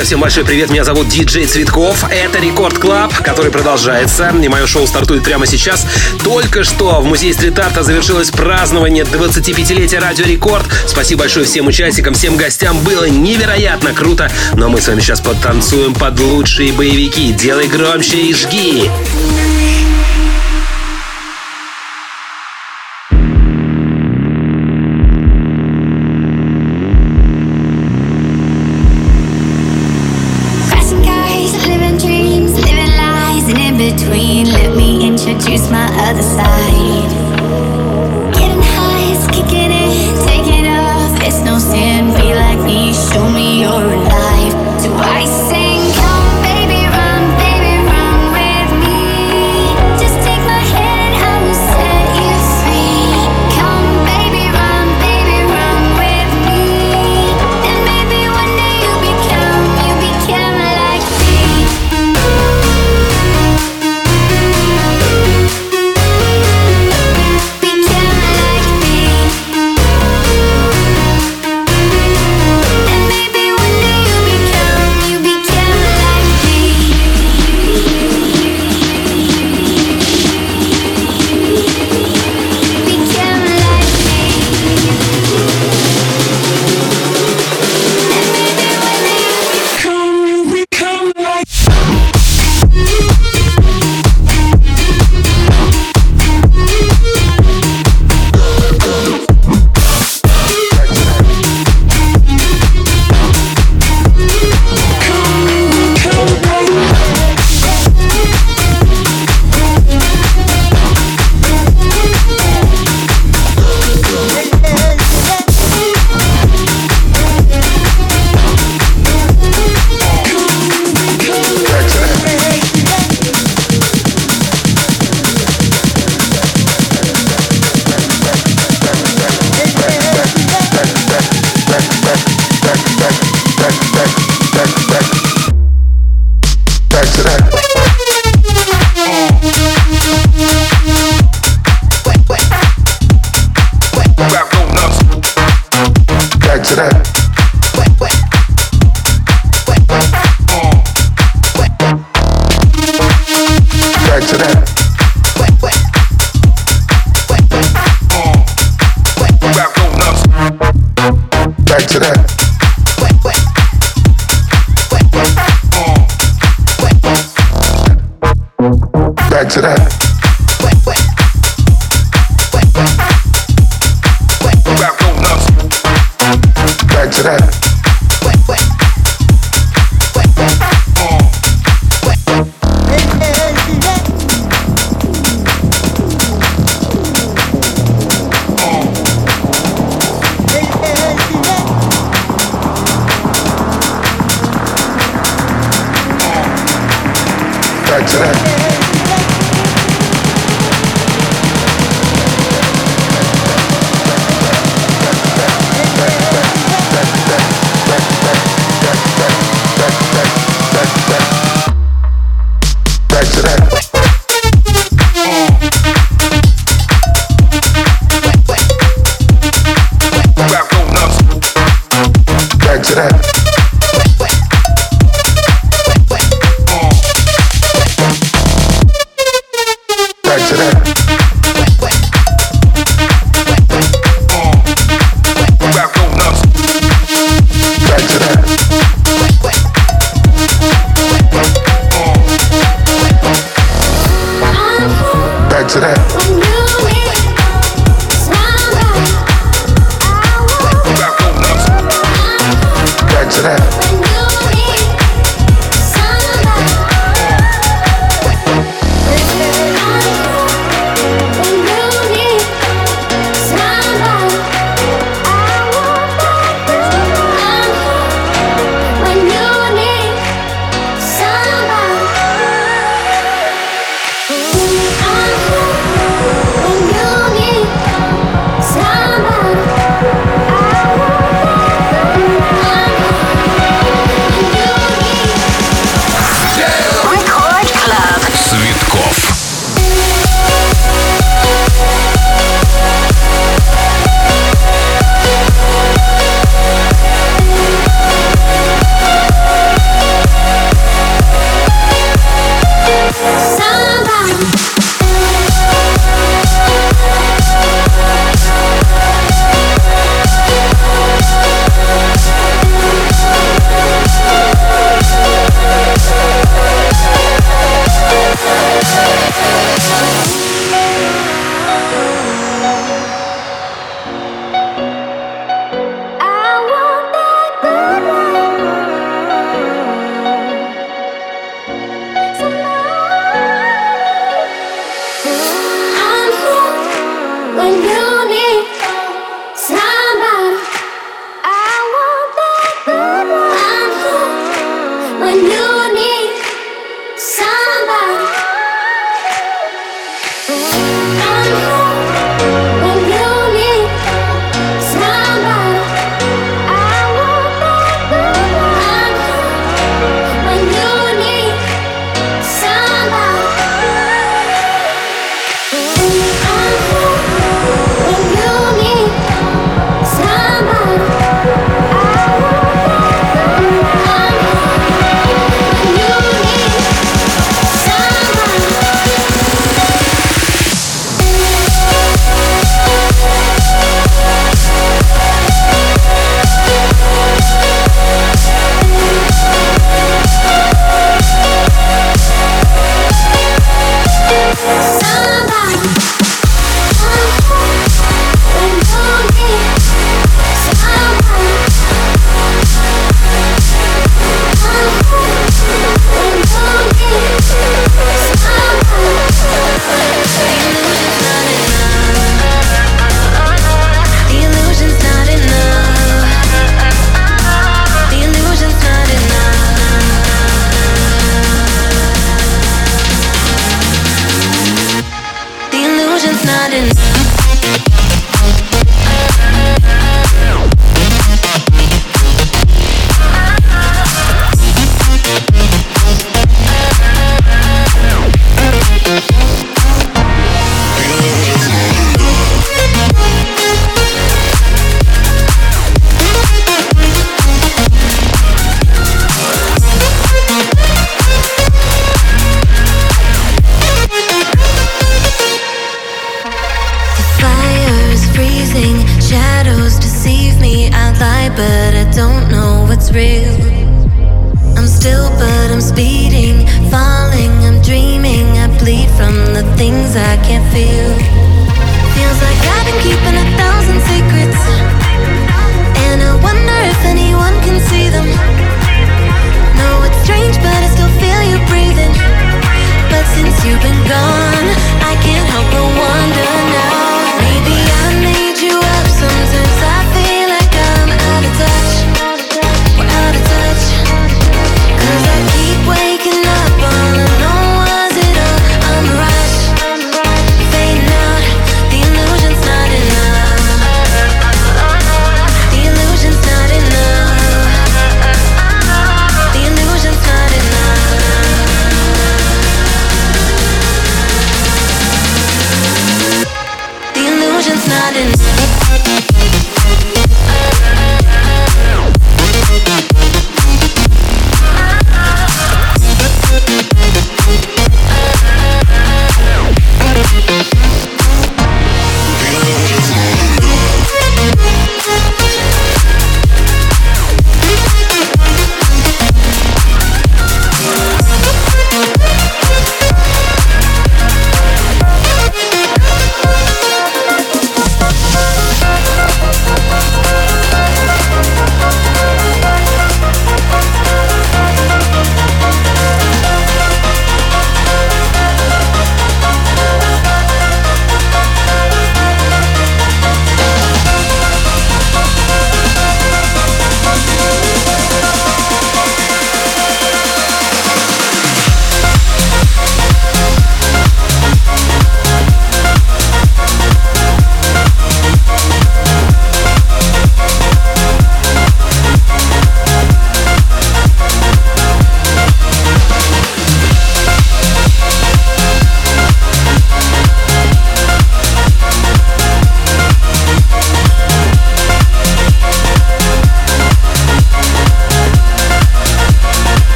Друзья, всем большой привет, меня зовут Диджей Цветков. Это Рекорд Клаб, который продолжается. И мое шоу стартует прямо сейчас. Только что в музее стрит-арта завершилось празднование 25-летия Радио Рекорд. Спасибо большое всем участникам, всем гостям. Было невероятно круто. Но мы с вами сейчас подтанцуем под лучшие боевики. Делай громче и жги. Back to that.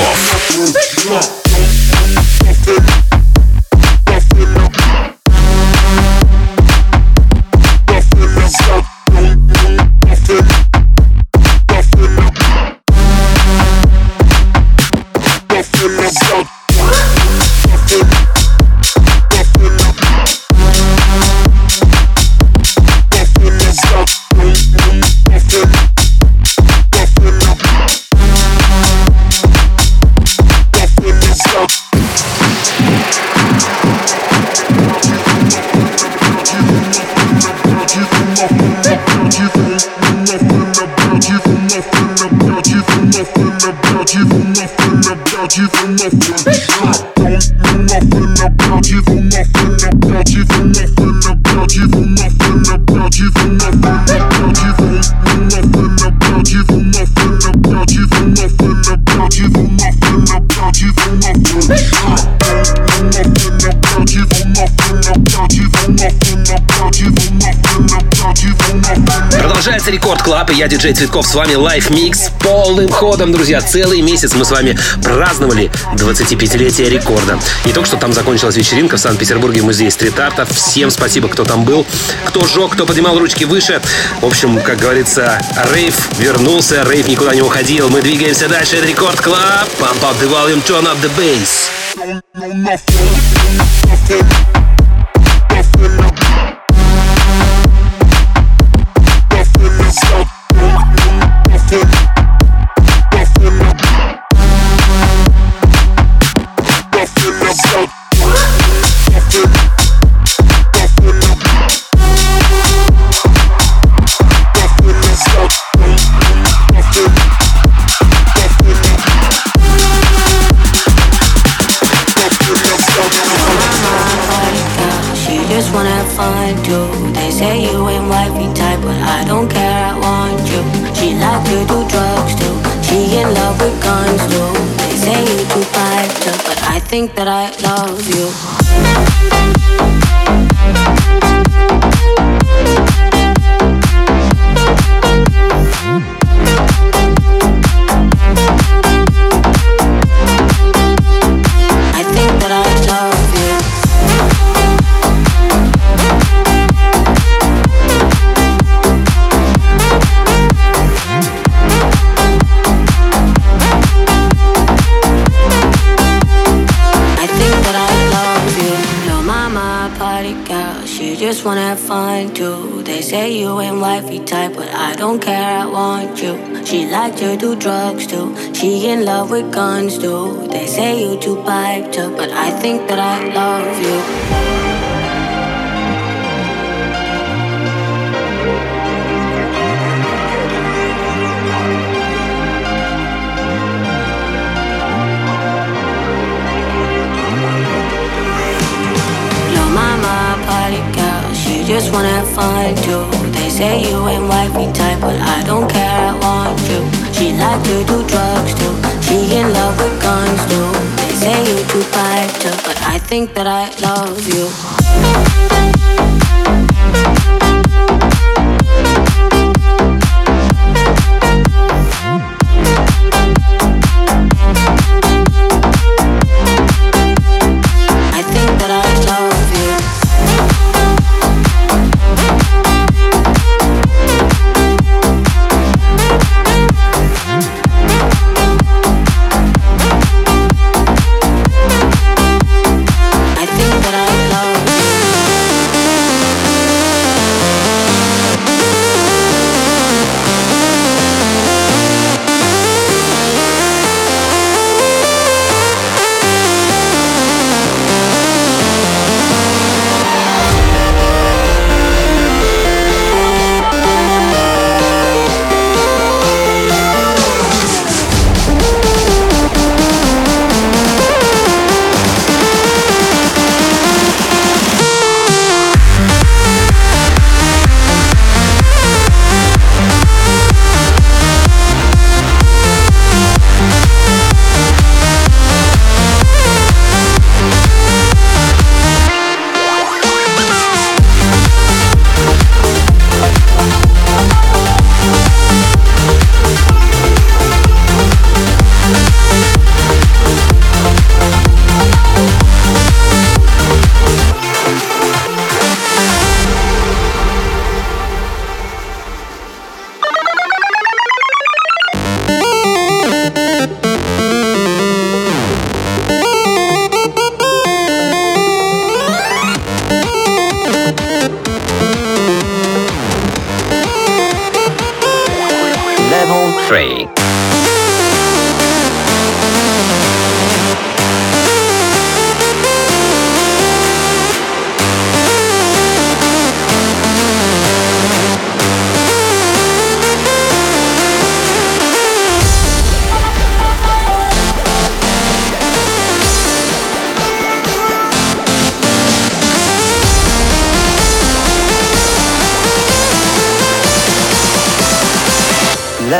Кулаков. Рекорд Клаб, и я, диджей Цветков, с вами Live Mix полным ходом, друзья. Целый месяц мы с вами праздновали 25-летие рекорда. И только что там закончилась вечеринка в Санкт-Петербурге в музее стрит-арта. Всем спасибо, кто там был, кто жег, кто поднимал ручки выше. В общем, как говорится, рейв вернулся, рейв никуда не уходил. Мы двигаемся дальше. Это Рекорд Клаб. Pump up the volume, turn up the bass. Think that I love too. They say you ain't wifey type, but I don't care, I want you. She like to do drugs too. She in love with guns too. They say you too piped up, but I think that I love you. Just wanna fun too. They say you ain't wifey type, but I don't care, I want you. She like to do drugs too. She in love with guns too. They say you too piped up, but I think that I love you.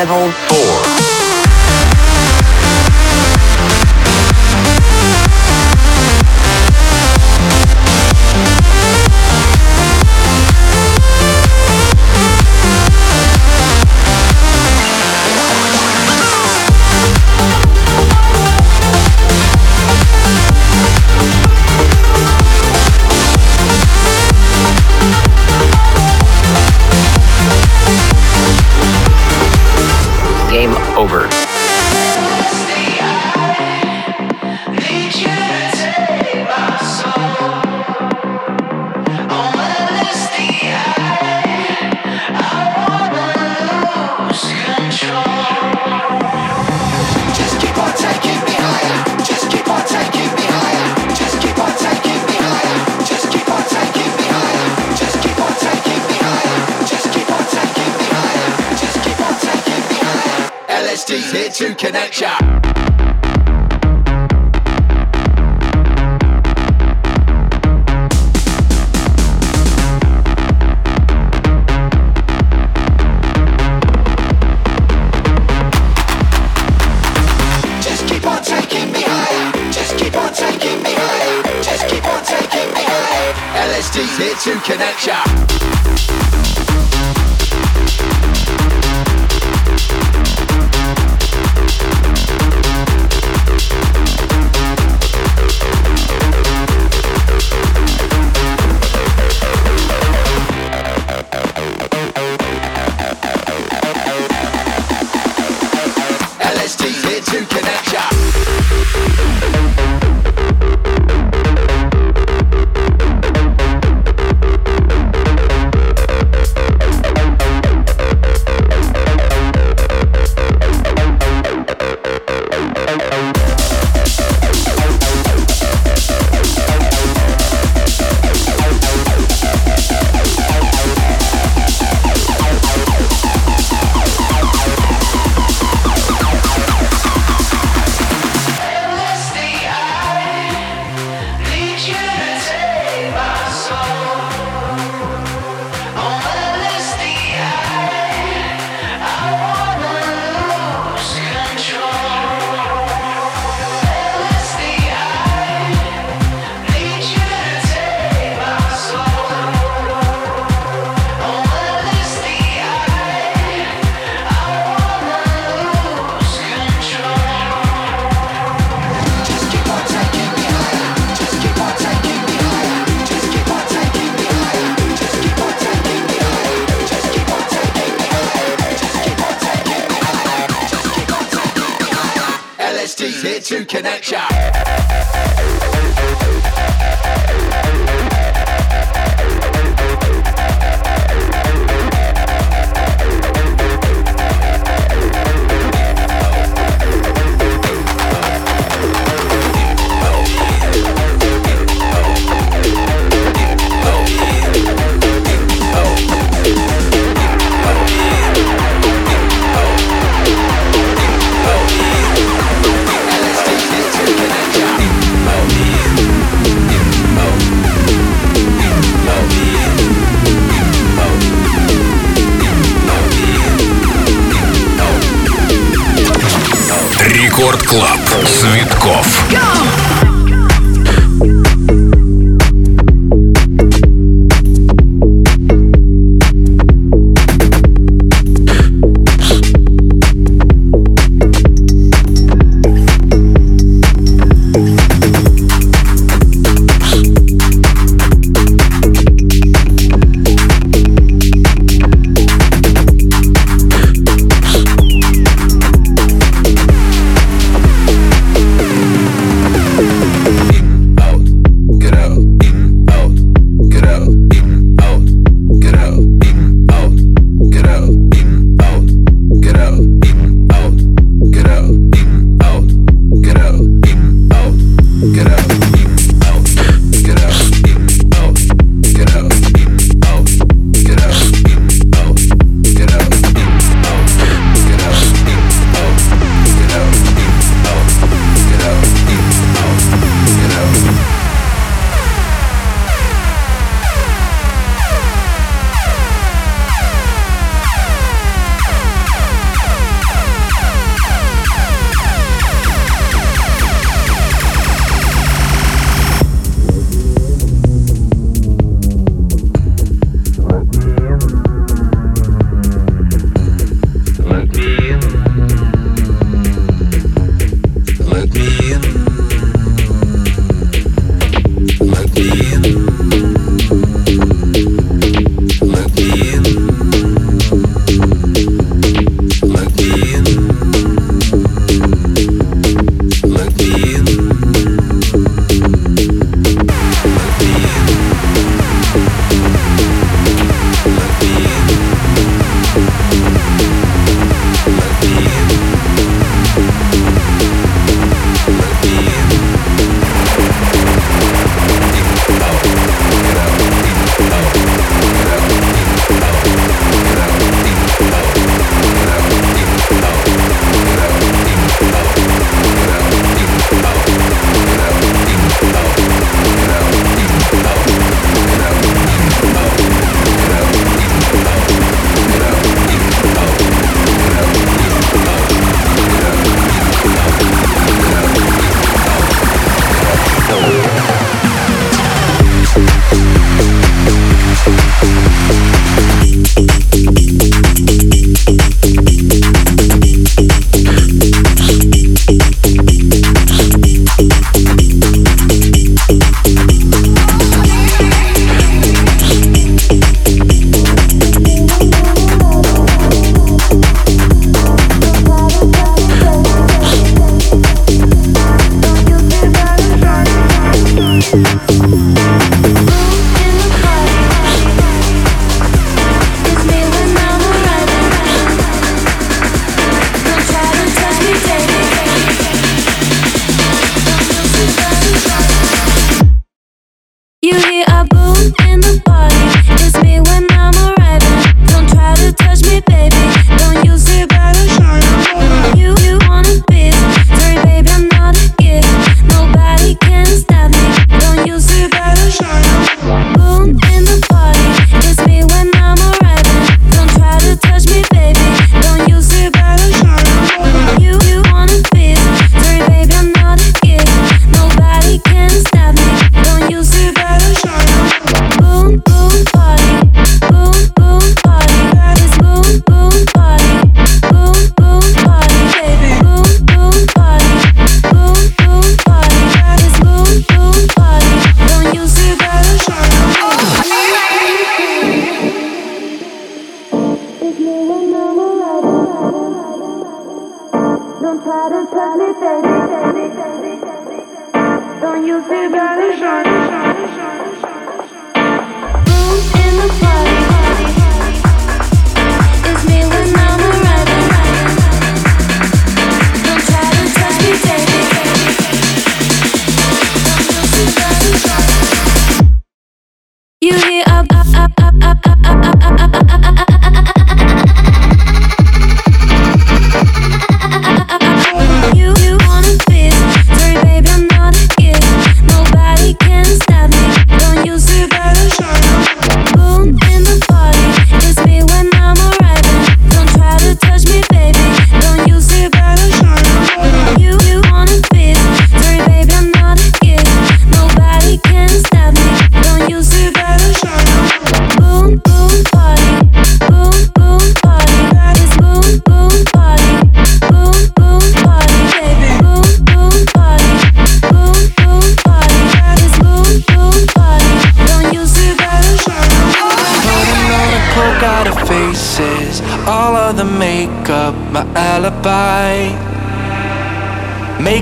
Level 4.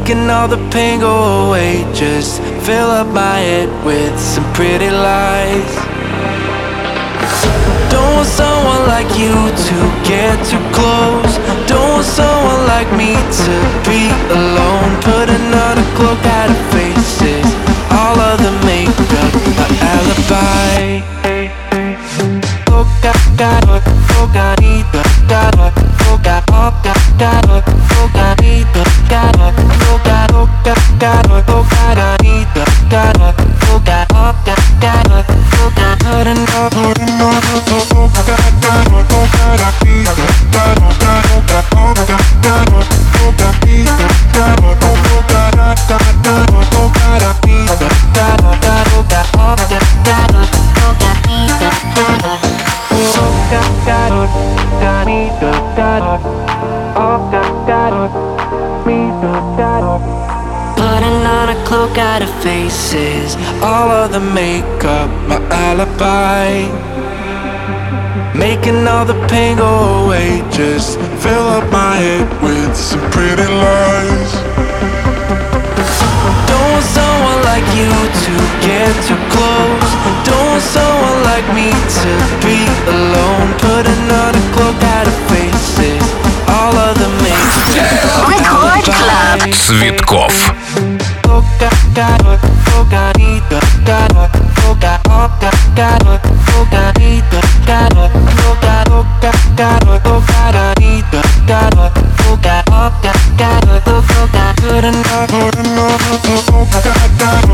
Making all the pain go away, just fill up my head with some pretty lies. Don't want someone like you to get too close. Don't want someone like me to be alone. Putting on a cloak out of faces, all of the makeup, my alibi. Me the shadow. Putting on a cloak out of faces, all of the makeup, my alibi. Making all the pain go away, just fill up my head with some pretty lies. Don't want someone like you to get too close. Don't want someone like me to be alone. Putting on a cloak out of faces, all of the makeup. Рекорд Клаб. Цветков. Good enough, good enough, good enough, good enough.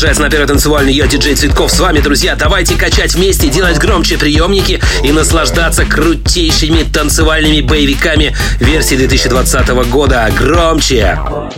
Продолжается на первой танцевальной я, диджей Цветков. С вами, друзья, давайте качать вместе, делать громче приемники и наслаждаться крутейшими танцевальными боевиками версии 2020 года. Громче! Громче!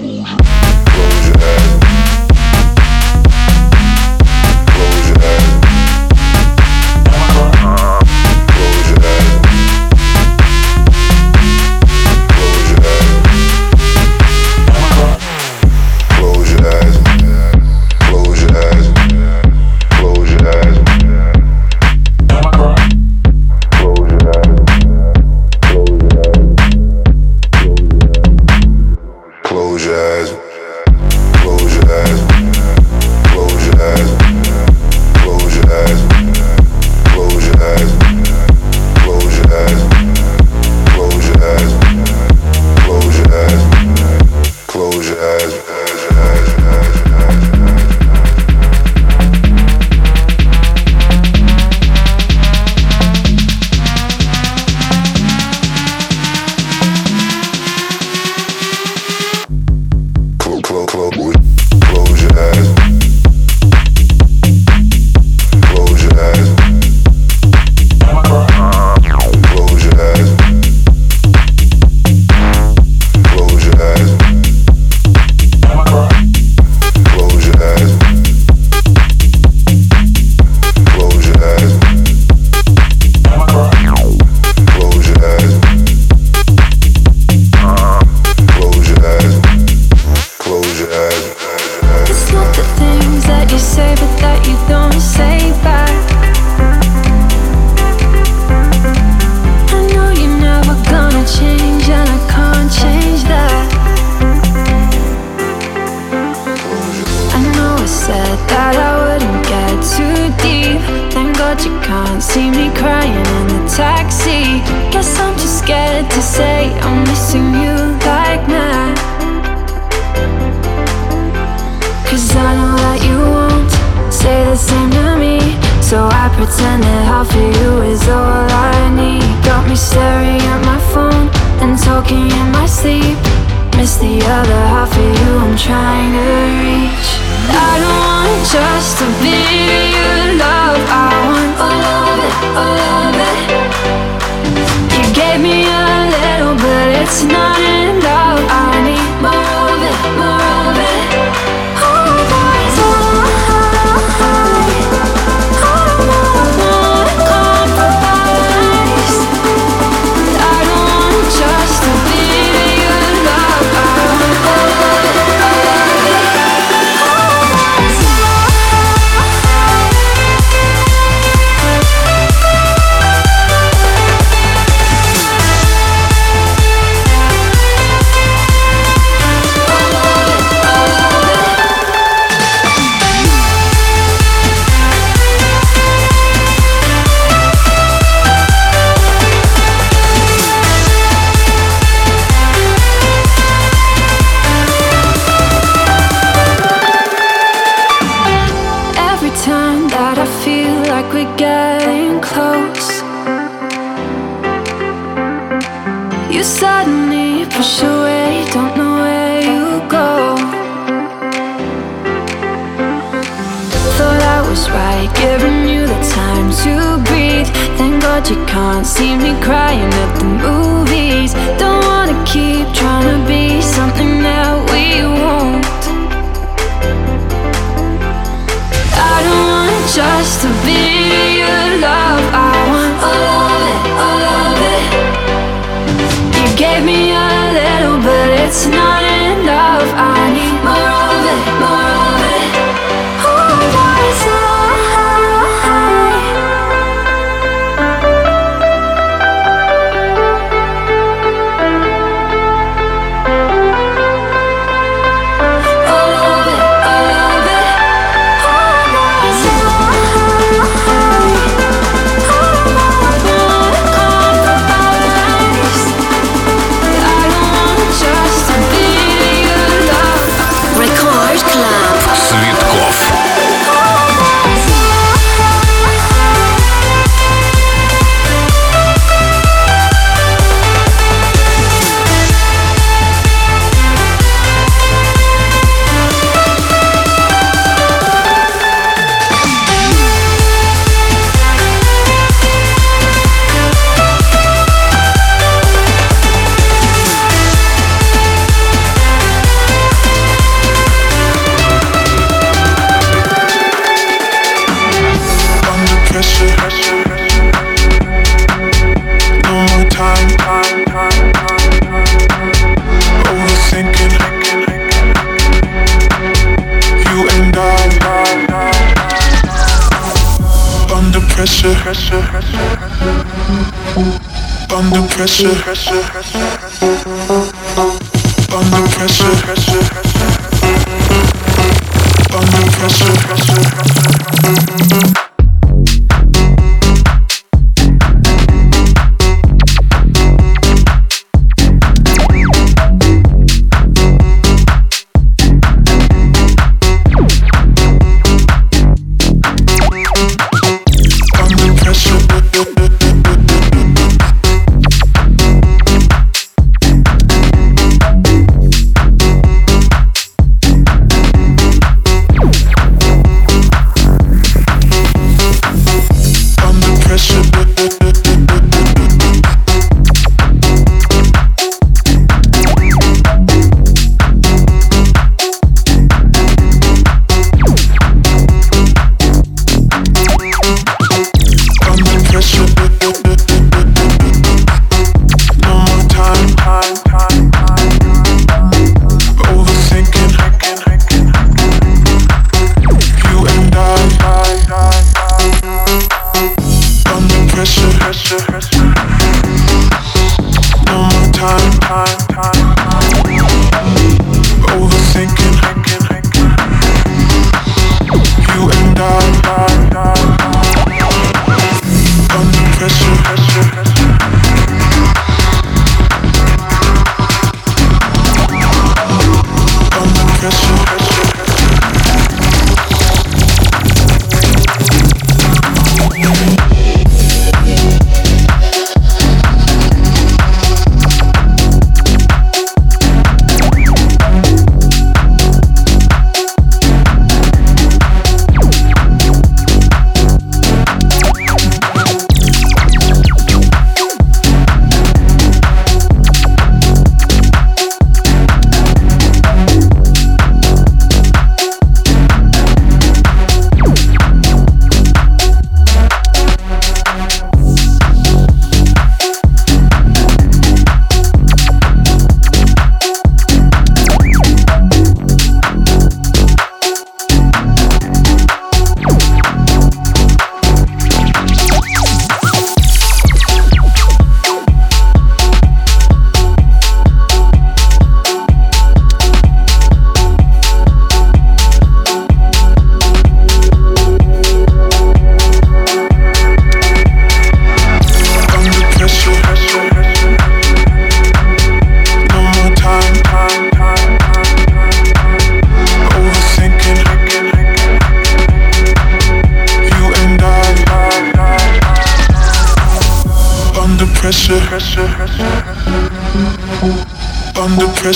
It's not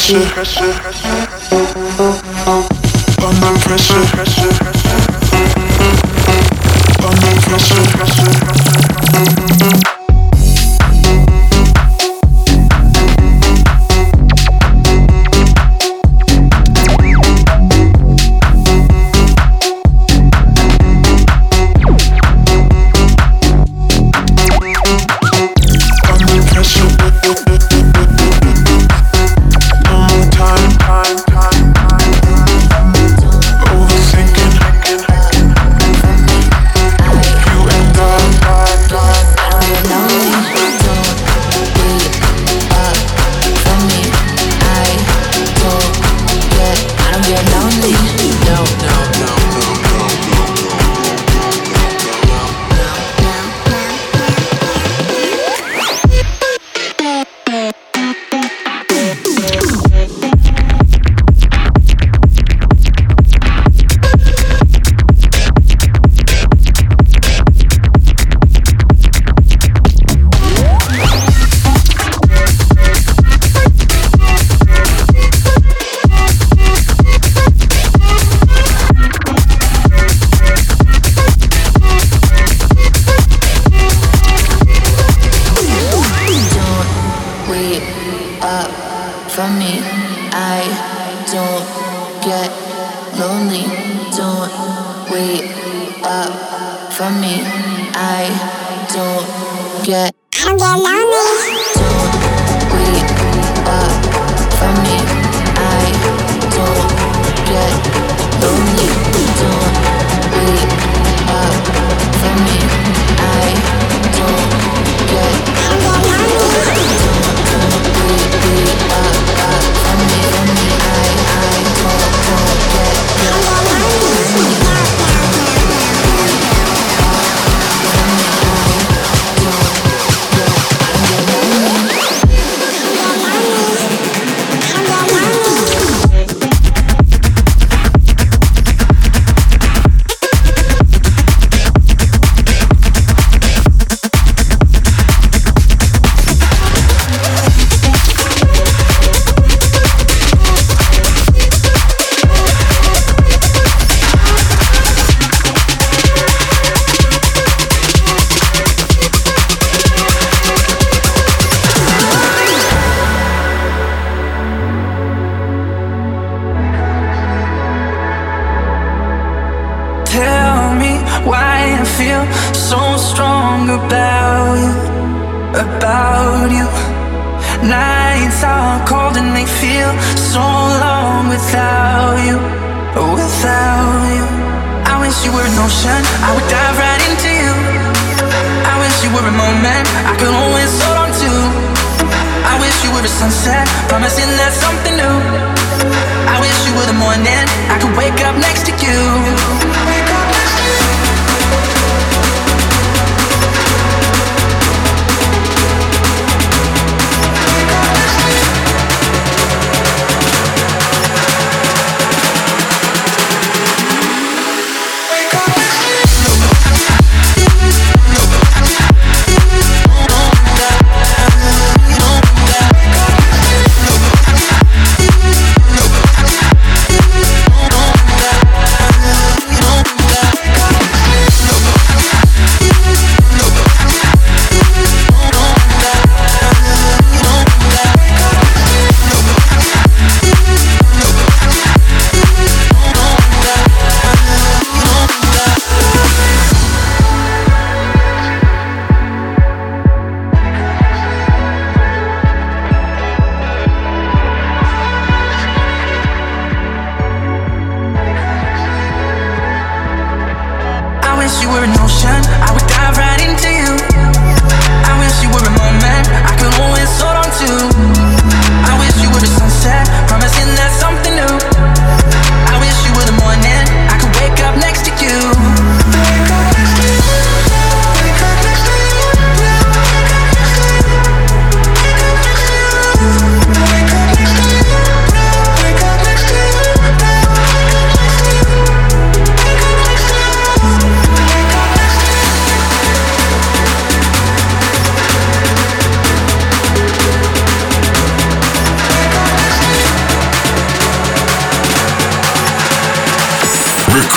是，是，是。wish you were an ocean, I would dive right into you. I wish you were a moment, I could always hold on to. I wish you were a sunset, promising that something new. I wish you were the morning, I could wake up next to you.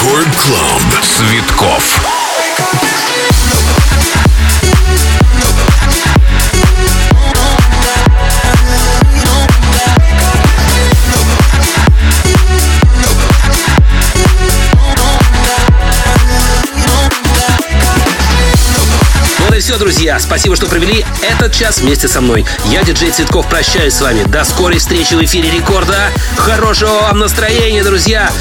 Club. Цветков. Вот и все, друзья. Спасибо, что провели этот час вместе со мной. Я, диджей Цветков, прощаюсь с вами. До скорой встречи в эфире Рекорда. Хорошего вам настроения, друзья.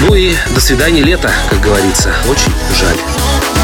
Ну и до свидания лето, как говорится. Очень жаль.